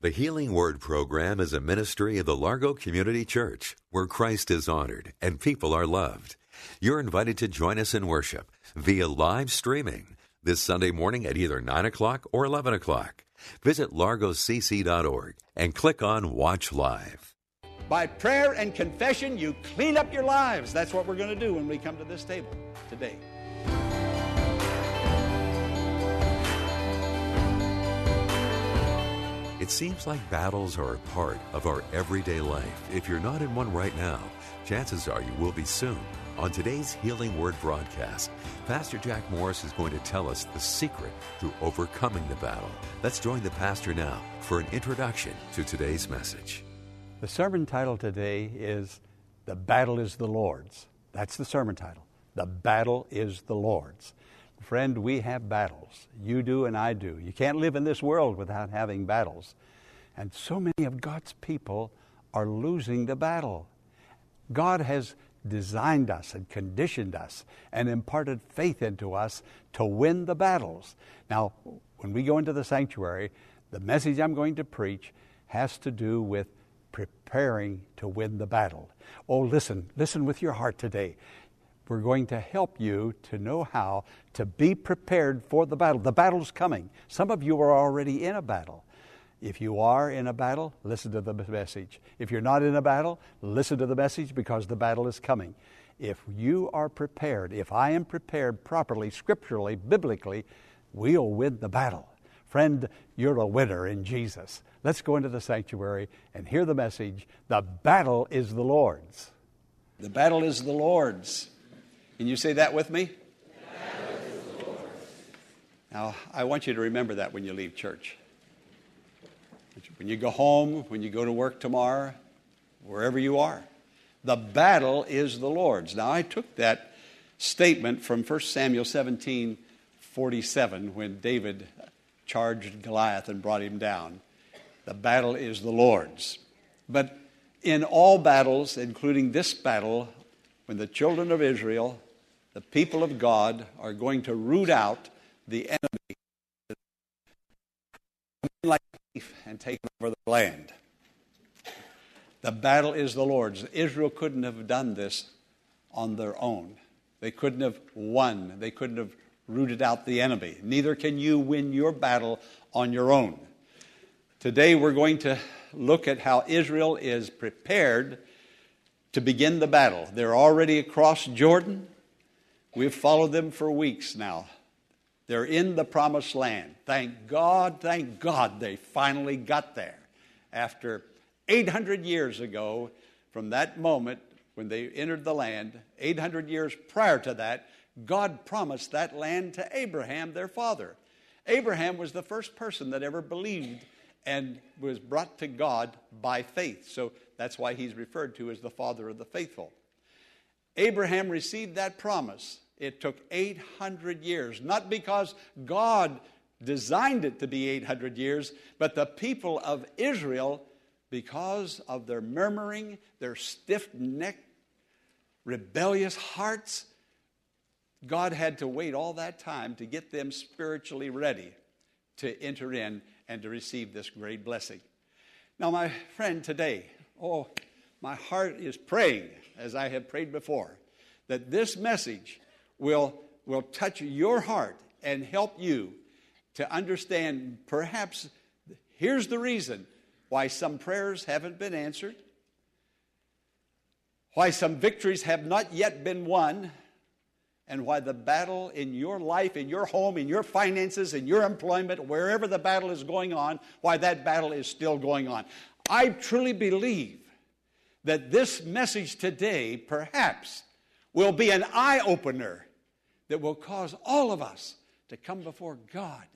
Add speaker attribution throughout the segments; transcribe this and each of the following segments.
Speaker 1: The Healing Word program is a ministry of the Largo Community Church where Christ is honored and people are loved. You're invited to join us in worship via live streaming this Sunday morning at either 9 o'clock or 11 o'clock. Visit largocc.org and click on Watch Live.
Speaker 2: By prayer and confession, you clean up your lives. That's what we're going to do when we come to this table today.
Speaker 1: It seems like battles are a part of our everyday life. If you're not in one right now, chances are you will be soon. On today's Healing Word broadcast, Pastor Jack Morris is going to tell us the secret to overcoming the battle. Let's join the pastor now for an introduction to today's message.
Speaker 2: The sermon title today is The Battle is the Lord's. That's the sermon title. The Battle is the Lord's. Friend, we have battles. You do and I do. You can't live in this world without having battles. And so many of God's people are losing the battle. God has designed us and conditioned us and imparted faith into us to win the battles. Now, when we go into the sanctuary, the message I'm going to preach has to do with preparing to win the battle. Oh, listen, listen with your heart today. We're going to help you to know how to be prepared for the battle. The battle's coming. Some of you are already in a battle. If you are in a battle, listen to the message. If you're not in a battle, listen to the message because the battle is coming. If you are prepared, if I am prepared properly, scripturally, biblically, we'll win the battle. Friend, you're a winner in Jesus. Let's go into the sanctuary and hear the message The battle is the Lord's. The battle is the Lord's. Can you say that with me? Now, I want you to remember that when you leave church. When you go home, when you go to work tomorrow, wherever you are, the battle is the Lord's. Now, I took that statement from 1 Samuel 17 47 when David charged Goliath and brought him down. The battle is the Lord's. But in all battles, including this battle, when the children of Israel the people of God are going to root out the enemy like and take over the land. The battle is the Lord's. Israel couldn't have done this on their own. They couldn't have won. They couldn't have rooted out the enemy. Neither can you win your battle on your own. Today we're going to look at how Israel is prepared to begin the battle. They're already across Jordan. We've followed them for weeks now. They're in the promised land. Thank God, thank God they finally got there. After 800 years ago, from that moment when they entered the land, 800 years prior to that, God promised that land to Abraham, their father. Abraham was the first person that ever believed and was brought to God by faith. So that's why he's referred to as the father of the faithful. Abraham received that promise it took 800 years, not because God designed it to be 800 years, but the people of Israel, because of their murmuring, their stiff necked, rebellious hearts, God had to wait all that time to get them spiritually ready to enter in and to receive this great blessing. Now, my friend, today, oh, my heart is praying, as I have prayed before, that this message will, will touch your heart and help you to understand perhaps here's the reason why some prayers haven't been answered, why some victories have not yet been won, and why the battle in your life, in your home, in your finances, in your employment, wherever the battle is going on, why that battle is still going on. I truly believe that this message today perhaps will be an eye opener that will cause all of us to come before God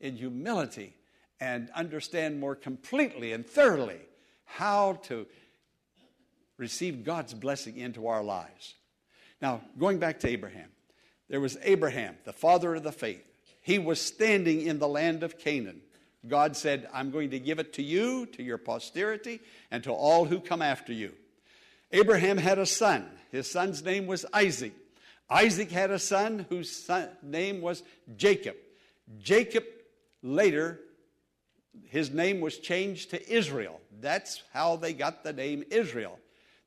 Speaker 2: in humility and understand more completely and thoroughly how to receive God's blessing into our lives. Now, going back to Abraham, there was Abraham, the father of the faith. He was standing in the land of Canaan. God said, I'm going to give it to you, to your posterity, and to all who come after you. Abraham had a son. His son's name was Isaac. Isaac had a son whose son, name was Jacob. Jacob later, his name was changed to Israel. That's how they got the name Israel.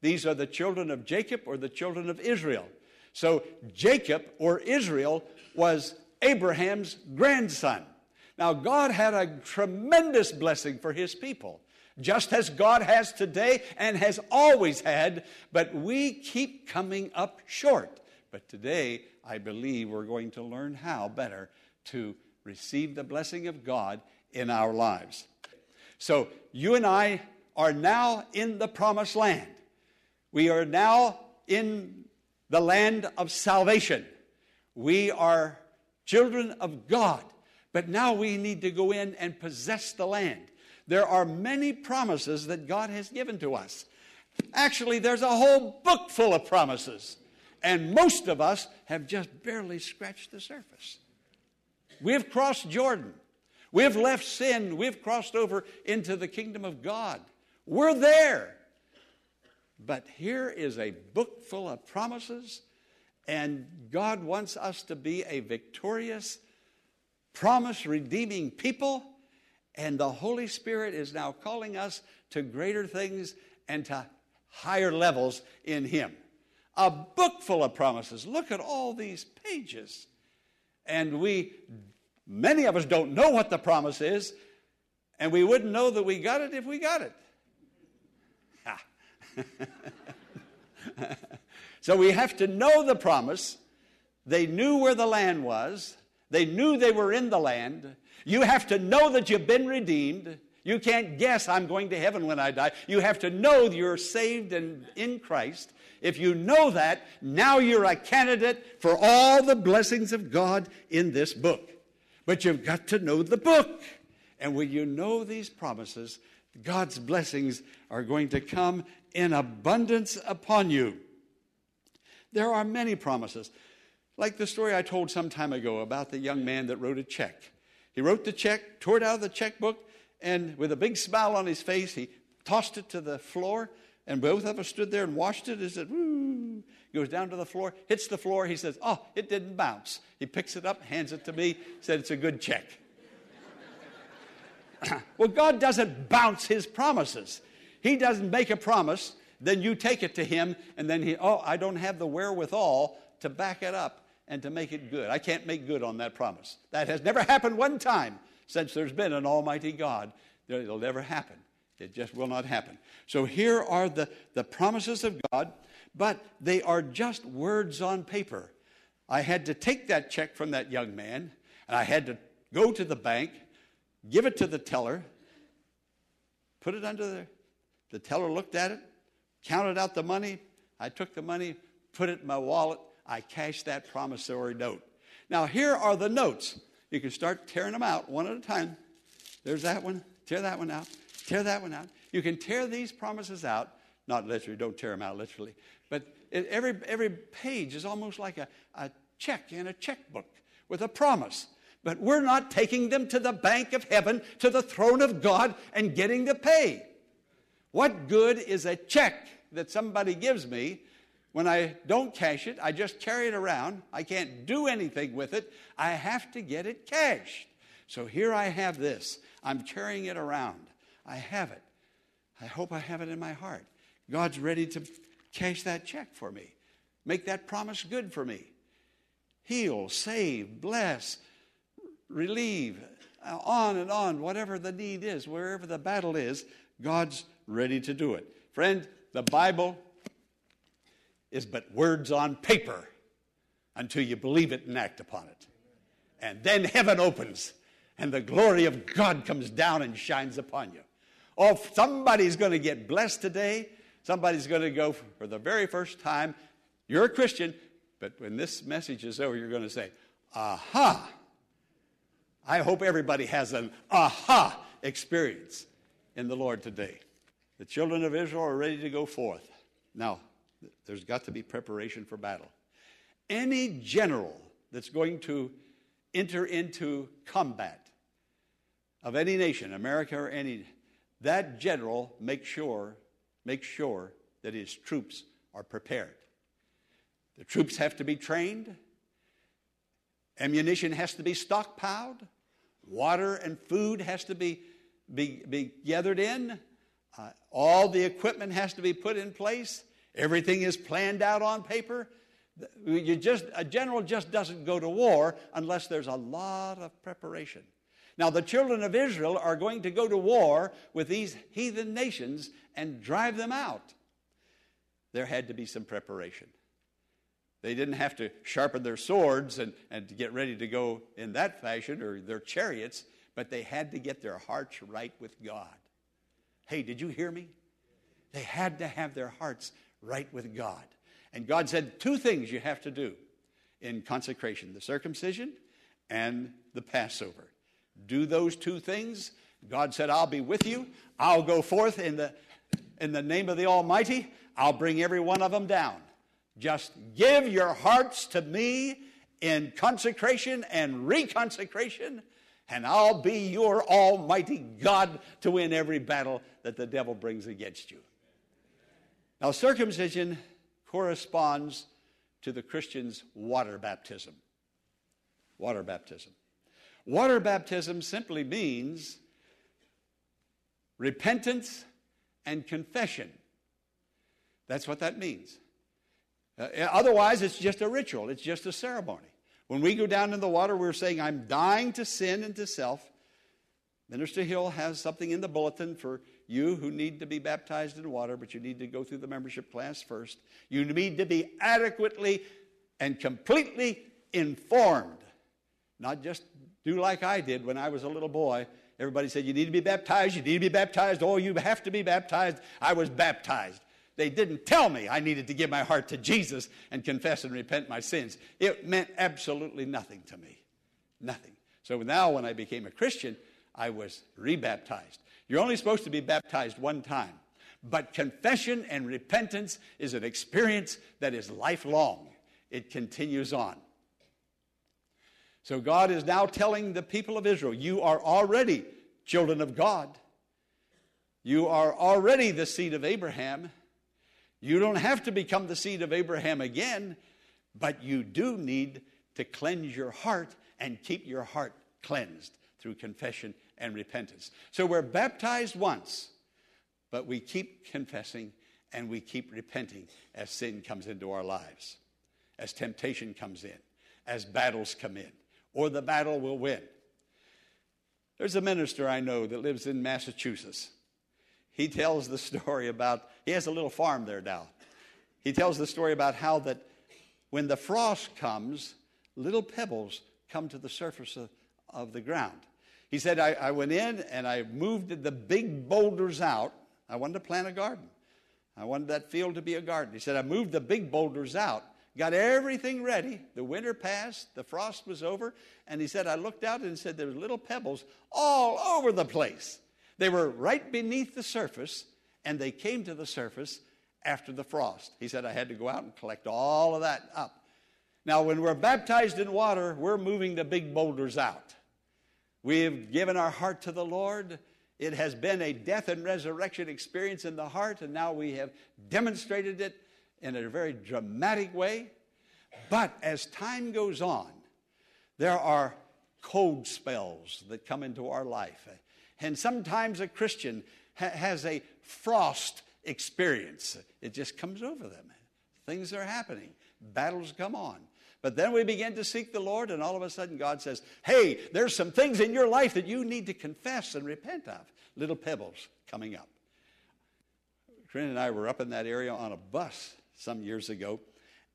Speaker 2: These are the children of Jacob or the children of Israel. So Jacob or Israel was Abraham's grandson. Now, God had a tremendous blessing for his people, just as God has today and has always had, but we keep coming up short. But today, I believe we're going to learn how better to receive the blessing of God in our lives. So, you and I are now in the promised land. We are now in the land of salvation. We are children of God, but now we need to go in and possess the land. There are many promises that God has given to us. Actually, there's a whole book full of promises. And most of us have just barely scratched the surface. We've crossed Jordan. We've left sin. We've crossed over into the kingdom of God. We're there. But here is a book full of promises, and God wants us to be a victorious, promise redeeming people. And the Holy Spirit is now calling us to greater things and to higher levels in Him a book full of promises. Look at all these pages. And we, many of us don't know what the promise is, and we wouldn't know that we got it if we got it. so we have to know the promise. They knew where the land was, they knew they were in the land. You have to know that you've been redeemed. You can't guess I'm going to heaven when I die. You have to know you're saved and in Christ. If you know that, now you're a candidate for all the blessings of God in this book. But you've got to know the book. And when you know these promises, God's blessings are going to come in abundance upon you. There are many promises. Like the story I told some time ago about the young man that wrote a check. He wrote the check, tore it out of the checkbook, and with a big smile on his face, he tossed it to the floor and both of us stood there and watched it. He said, woo. Goes down to the floor, hits the floor. He says, oh, it didn't bounce. He picks it up, hands it to me, said, it's a good check. well, God doesn't bounce his promises. He doesn't make a promise, then you take it to him, and then he, oh, I don't have the wherewithal to back it up and to make it good. I can't make good on that promise. That has never happened one time since there's been an Almighty God. It'll never happen. It just will not happen. So here are the, the promises of God, but they are just words on paper. I had to take that check from that young man, and I had to go to the bank, give it to the teller, put it under there. The teller looked at it, counted out the money. I took the money, put it in my wallet. I cashed that promissory note. Now, here are the notes. You can start tearing them out one at a time. There's that one. Tear that one out. Tear that one out. You can tear these promises out, not literally, don't tear them out literally, but it, every, every page is almost like a, a check in a checkbook with a promise. But we're not taking them to the bank of heaven, to the throne of God, and getting the pay. What good is a check that somebody gives me when I don't cash it? I just carry it around. I can't do anything with it. I have to get it cashed. So here I have this. I'm carrying it around. I have it. I hope I have it in my heart. God's ready to cash that check for me, make that promise good for me. Heal, save, bless, relieve, uh, on and on, whatever the need is, wherever the battle is, God's ready to do it. Friend, the Bible is but words on paper until you believe it and act upon it. And then heaven opens and the glory of God comes down and shines upon you. Oh, somebody's going to get blessed today. Somebody's going to go for the very first time. You're a Christian, but when this message is over, you're going to say, Aha! I hope everybody has an aha experience in the Lord today. The children of Israel are ready to go forth. Now, there's got to be preparation for battle. Any general that's going to enter into combat of any nation, America or any, that general makes sure, makes sure that his troops are prepared. The troops have to be trained. Ammunition has to be stockpiled. Water and food has to be, be, be gathered in. Uh, all the equipment has to be put in place. Everything is planned out on paper. You just, a general just doesn't go to war unless there's a lot of preparation. Now, the children of Israel are going to go to war with these heathen nations and drive them out. There had to be some preparation. They didn't have to sharpen their swords and, and get ready to go in that fashion or their chariots, but they had to get their hearts right with God. Hey, did you hear me? They had to have their hearts right with God. And God said two things you have to do in consecration the circumcision and the Passover. Do those two things. God said, I'll be with you. I'll go forth in the, in the name of the Almighty. I'll bring every one of them down. Just give your hearts to me in consecration and reconsecration, and I'll be your Almighty God to win every battle that the devil brings against you. Now, circumcision corresponds to the Christian's water baptism. Water baptism. Water baptism simply means repentance and confession. That's what that means. Uh, otherwise, it's just a ritual, it's just a ceremony. When we go down in the water, we're saying, I'm dying to sin and to self. Minister Hill has something in the bulletin for you who need to be baptized in water, but you need to go through the membership class first. You need to be adequately and completely informed, not just do like I did when I was a little boy. Everybody said, You need to be baptized, you need to be baptized, oh, you have to be baptized. I was baptized. They didn't tell me I needed to give my heart to Jesus and confess and repent my sins. It meant absolutely nothing to me. Nothing. So now, when I became a Christian, I was rebaptized. You're only supposed to be baptized one time, but confession and repentance is an experience that is lifelong, it continues on. So God is now telling the people of Israel, You are already children of God. You are already the seed of Abraham. You don't have to become the seed of Abraham again, but you do need to cleanse your heart and keep your heart cleansed through confession and repentance. So we're baptized once, but we keep confessing and we keep repenting as sin comes into our lives, as temptation comes in, as battles come in, or the battle will win. There's a minister I know that lives in Massachusetts. He tells the story about, he has a little farm there now. He tells the story about how that when the frost comes, little pebbles come to the surface of, of the ground. He said, I, I went in and I moved the big boulders out. I wanted to plant a garden. I wanted that field to be a garden. He said, I moved the big boulders out, got everything ready. The winter passed, the frost was over, and he said, I looked out and said, there were little pebbles all over the place. They were right beneath the surface, and they came to the surface after the frost. He said, I had to go out and collect all of that up. Now, when we're baptized in water, we're moving the big boulders out. We've given our heart to the Lord. It has been a death and resurrection experience in the heart, and now we have demonstrated it in a very dramatic way. But as time goes on, there are cold spells that come into our life. And sometimes a Christian ha- has a frost experience. It just comes over them. Things are happening, battles come on. But then we begin to seek the Lord, and all of a sudden God says, Hey, there's some things in your life that you need to confess and repent of. Little pebbles coming up. Corinne and I were up in that area on a bus some years ago,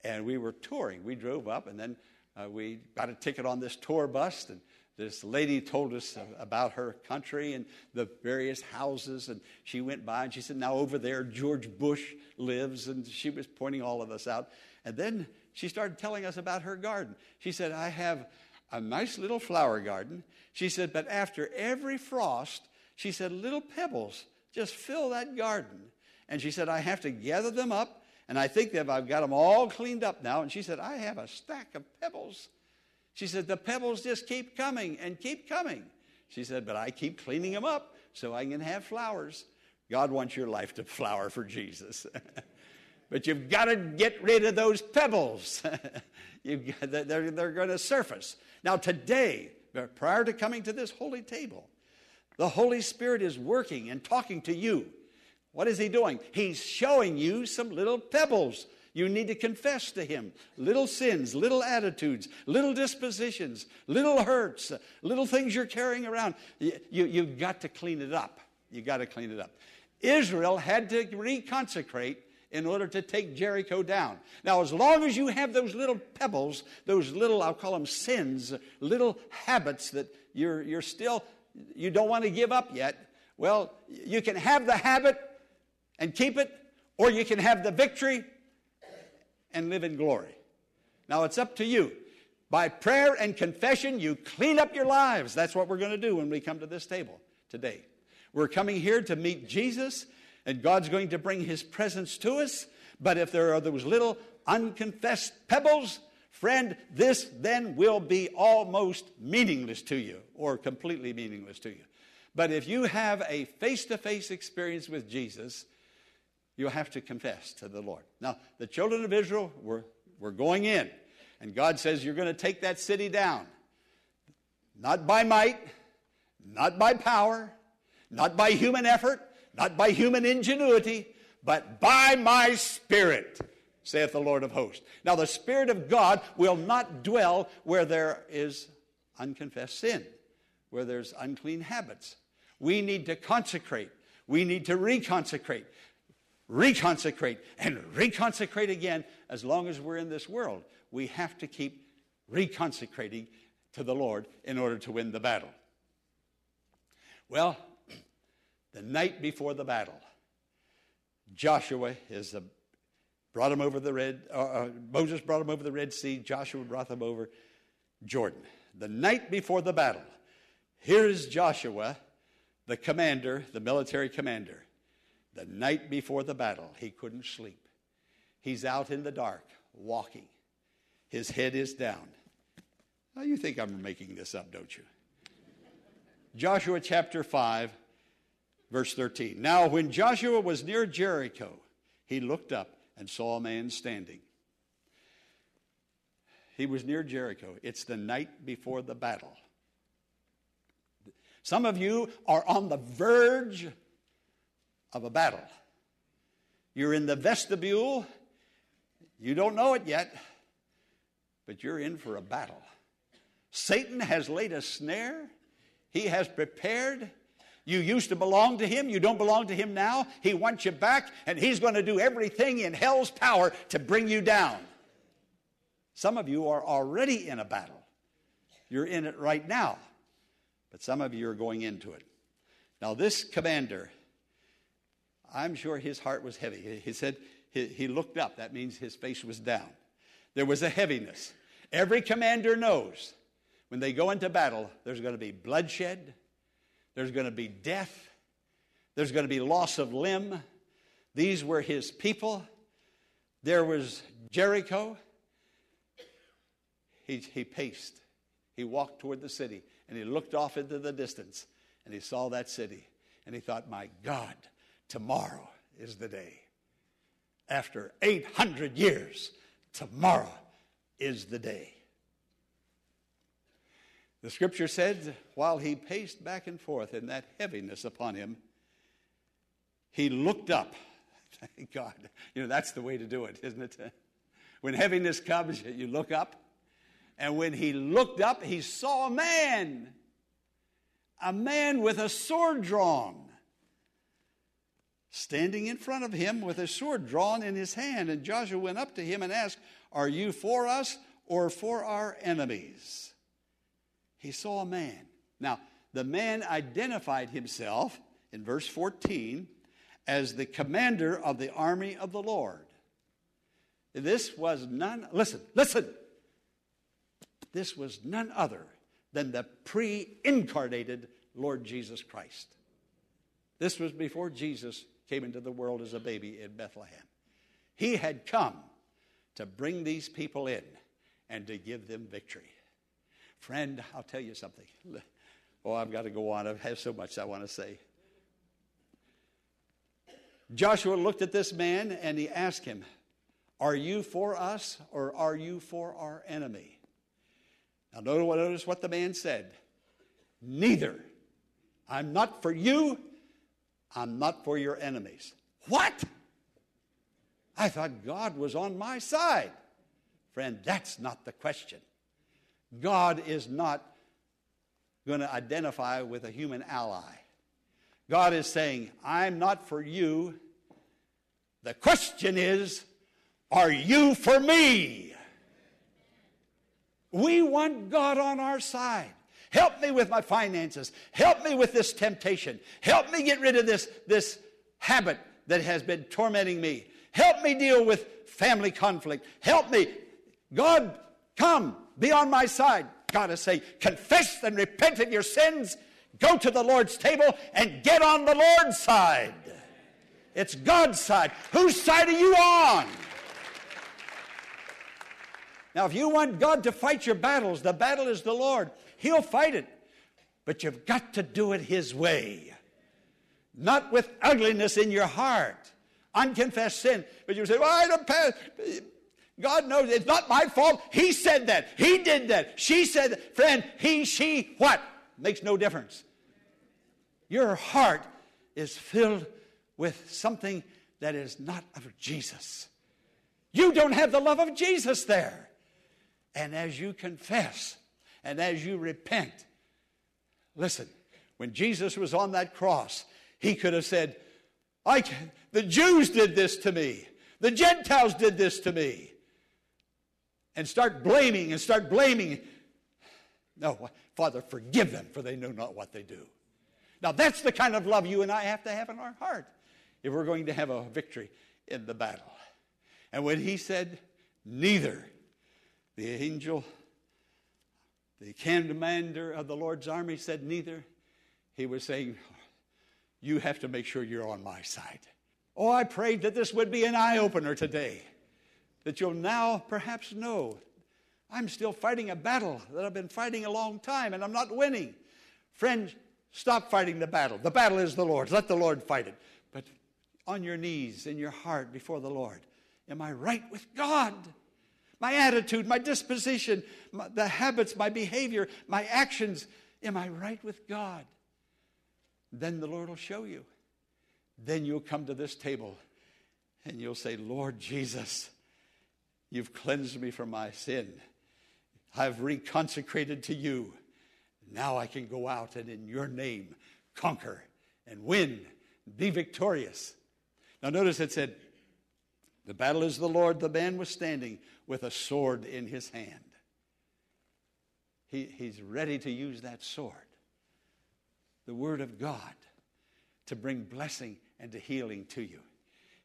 Speaker 2: and we were touring. We drove up, and then uh, we got a ticket on this tour bus, and this lady told us about her country and the various houses, and she went by and she said, Now over there, George Bush lives, and she was pointing all of us out. And then she started telling us about her garden. She said, I have a nice little flower garden. She said, but after every frost, She said, Little pebbles just fill that garden. And she said, I have to gather them up, and I think that I've got them all cleaned up now. And she said, I have a stack of pebbles. She said, The pebbles just keep coming and keep coming. She said, But I keep cleaning them up so I can have flowers. God wants your life to flower for Jesus. but you've got to get rid of those pebbles. they're, they're going to surface. Now, today, uh, prior to coming to this holy table, the Holy Spirit is working and talking to you. What is He doing? He's showing you some little pebbles. You need to confess to Him little sins, little attitudes, little dispositions, little hurts, little things you're carrying around. You, you, you've got to clean it up. You've got to clean it up. Israel had to reconsecrate in order to take Jericho down. Now, as long as you have those little pebbles, those little, I'll call them sins, little habits that you're, you're still, you don't want to give up yet, well, you can have the habit and keep it, or you can have the victory and live in glory. Now, it's up to you. By prayer and confession, you clean up your lives. That's what we're going to do when we come to this table today. We're coming here to meet Jesus and God's going to bring his presence to us. But if there are those little unconfessed pebbles, friend, this then will be almost meaningless to you or completely meaningless to you. But if you have a face to face experience with Jesus, you'll have to confess to the Lord. Now, the children of Israel were, were going in, and God says, You're going to take that city down. Not by might, not by power, not by human effort, not by human ingenuity, but by my Spirit, saith the Lord of hosts. Now, the Spirit of God will not dwell where there is unconfessed sin, where there's unclean habits. We need to consecrate. We need to reconsecrate, reconsecrate, and reconsecrate again as long as we're in this world. We have to keep reconsecrating to the Lord in order to win the battle. Well, the night before the battle, Joshua is a, brought him over the red. Uh, uh, Moses brought him over the Red Sea. Joshua brought him over Jordan. The night before the battle, here's Joshua, the commander, the military commander. The night before the battle, he couldn't sleep. He's out in the dark, walking. His head is down. Now, you think I'm making this up, don't you? Joshua chapter 5, Verse 13. Now, when Joshua was near Jericho, he looked up and saw a man standing. He was near Jericho. It's the night before the battle. Some of you are on the verge of a battle. You're in the vestibule. You don't know it yet, but you're in for a battle. Satan has laid a snare, he has prepared you used to belong to him. You don't belong to him now. He wants you back, and he's going to do everything in hell's power to bring you down. Some of you are already in a battle. You're in it right now, but some of you are going into it. Now, this commander, I'm sure his heart was heavy. He said he looked up. That means his face was down. There was a heaviness. Every commander knows when they go into battle, there's going to be bloodshed, there's going to be death. There's going to be loss of limb. These were his people. There was Jericho. He, he paced. He walked toward the city and he looked off into the distance and he saw that city and he thought, My God, tomorrow is the day. After 800 years, tomorrow is the day. The scripture said, while he paced back and forth in that heaviness upon him, he looked up. Thank God. You know, that's the way to do it, isn't it? When heaviness comes, you look up. And when he looked up, he saw a man, a man with a sword drawn, standing in front of him with a sword drawn in his hand. And Joshua went up to him and asked, Are you for us or for our enemies? He saw a man. Now, the man identified himself in verse 14 as the commander of the army of the Lord. This was none, listen, listen. This was none other than the pre incarnated Lord Jesus Christ. This was before Jesus came into the world as a baby in Bethlehem. He had come to bring these people in and to give them victory. Friend, I'll tell you something. Oh, I've got to go on. I have so much I want to say. Joshua looked at this man and he asked him, Are you for us or are you for our enemy? Now, notice what the man said Neither. I'm not for you, I'm not for your enemies. What? I thought God was on my side. Friend, that's not the question. God is not going to identify with a human ally. God is saying, I'm not for you. The question is, are you for me? We want God on our side. Help me with my finances. Help me with this temptation. Help me get rid of this, this habit that has been tormenting me. Help me deal with family conflict. Help me. God, come, be on my side. God is saying, confess and repent of your sins, go to the Lord's table, and get on the Lord's side. It's God's side. Whose side are you on? Now, if you want God to fight your battles, the battle is the Lord. He'll fight it. But you've got to do it His way. Not with ugliness in your heart, unconfessed sin. But you say, well, I don't pass. God knows it's not my fault. He said that. He did that. She said that. Friend, he, she, what? Makes no difference. Your heart is filled with something that is not of Jesus. You don't have the love of Jesus there. And as you confess and as you repent, listen, when Jesus was on that cross, he could have said, I, the Jews did this to me. The Gentiles did this to me and start blaming and start blaming. No, Father, forgive them, for they know not what they do. Now, that's the kind of love you and I have to have in our heart if we're going to have a victory in the battle. And when he said, Neither, the angel, the commander of the Lord's army said, Neither, he was saying, You have to make sure you're on my side. Oh, I prayed that this would be an eye opener today that you'll now perhaps know I'm still fighting a battle that I've been fighting a long time and I'm not winning. Friends, stop fighting the battle. The battle is the Lord's. Let the Lord fight it. But on your knees, in your heart, before the Lord, am I right with God? My attitude, my disposition, my, the habits, my behavior, my actions, am I right with God? Then the Lord will show you. Then you'll come to this table and you'll say, Lord Jesus, You've cleansed me from my sin. I've reconsecrated to you. Now I can go out and in your name conquer and win, be victorious. Now notice it said, The battle is the Lord. The man was standing with a sword in his hand. He, he's ready to use that sword, the Word of God, to bring blessing and to healing to you.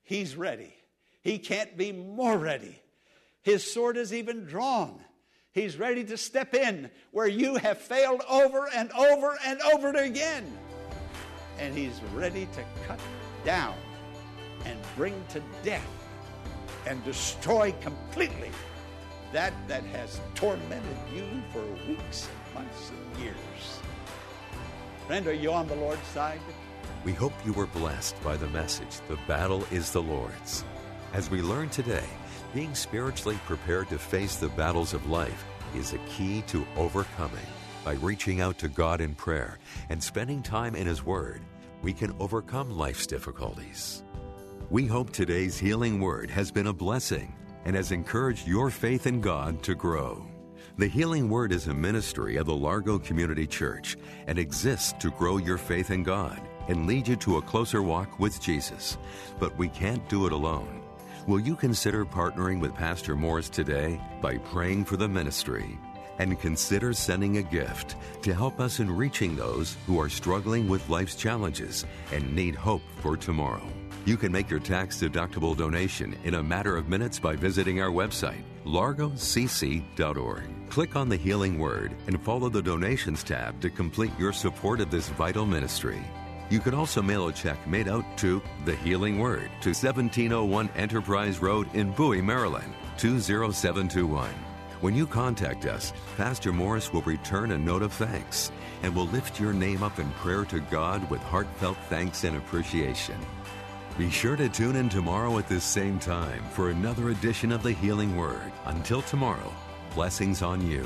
Speaker 2: He's ready. He can't be more ready his sword is even drawn. He's ready to step in where you have failed over and over and over again. And he's ready to cut down and bring to death and destroy completely that that has tormented you for weeks and months and years. Friend, are you on the Lord's side?
Speaker 1: We hope you were blessed by the message, The Battle is the Lord's. As we learn today, being spiritually prepared to face the battles of life is a key to overcoming. By reaching out to God in prayer and spending time in His Word, we can overcome life's difficulties. We hope today's healing word has been a blessing and has encouraged your faith in God to grow. The Healing Word is a ministry of the Largo Community Church and exists to grow your faith in God and lead you to a closer walk with Jesus. But we can't do it alone. Will you consider partnering with Pastor Morris today by praying for the ministry? And consider sending a gift to help us in reaching those who are struggling with life's challenges and need hope for tomorrow. You can make your tax deductible donation in a matter of minutes by visiting our website, largocc.org. Click on the Healing Word and follow the Donations tab to complete your support of this vital ministry. You can also mail a check made out to The Healing Word to 1701 Enterprise Road in Bowie, Maryland, 20721. When you contact us, Pastor Morris will return a note of thanks and will lift your name up in prayer to God with heartfelt thanks and appreciation. Be sure to tune in tomorrow at this same time for another edition of the Healing Word. Until tomorrow, blessings on you.